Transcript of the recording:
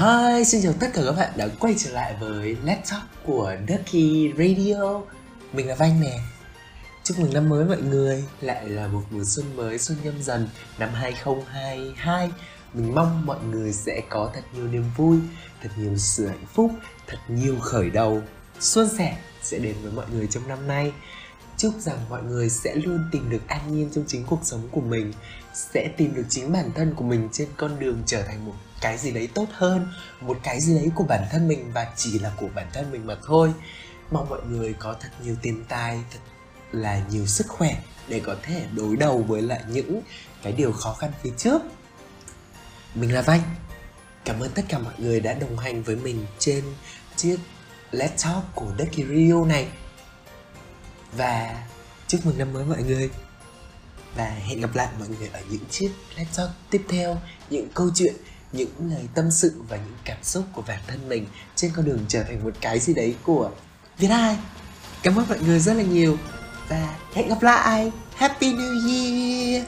Hi, xin chào tất cả các bạn đã quay trở lại với Let's Talk của Ducky Radio. Mình là Vanh nè. Chúc mừng năm mới mọi người. Lại là một mùa xuân mới, xuân nhâm dần năm 2022 Mình mong mọi người sẽ có thật nhiều niềm vui Thật nhiều sự hạnh phúc Thật nhiều khởi đầu. Xuân sẻ sẽ đến với mọi người trong năm nay. Chúc rằng mọi người sẽ luôn tìm được an nhiên trong chính cuộc sống của mình sẽ tìm được chính bản thân của mình trên con đường trở thành một cái gì đấy tốt hơn, một cái gì đấy của bản thân mình và chỉ là của bản thân mình mà thôi. Mong mọi người có thật nhiều tiền tài, thật là nhiều sức khỏe để có thể đối đầu với lại những cái điều khó khăn phía trước. Mình là vanh. Cảm ơn tất cả mọi người đã đồng hành với mình trên chiếc laptop của Ducky Rio này. Và chúc mừng năm mới mọi người. Và hẹn gặp lại mọi người ở những chiếc laptop tiếp theo, những câu chuyện những lời tâm sự và những cảm xúc của bản thân mình trên con đường trở thành một cái gì đấy của Việt Ai. cảm ơn mọi người rất là nhiều và hẹn gặp lại Happy New Year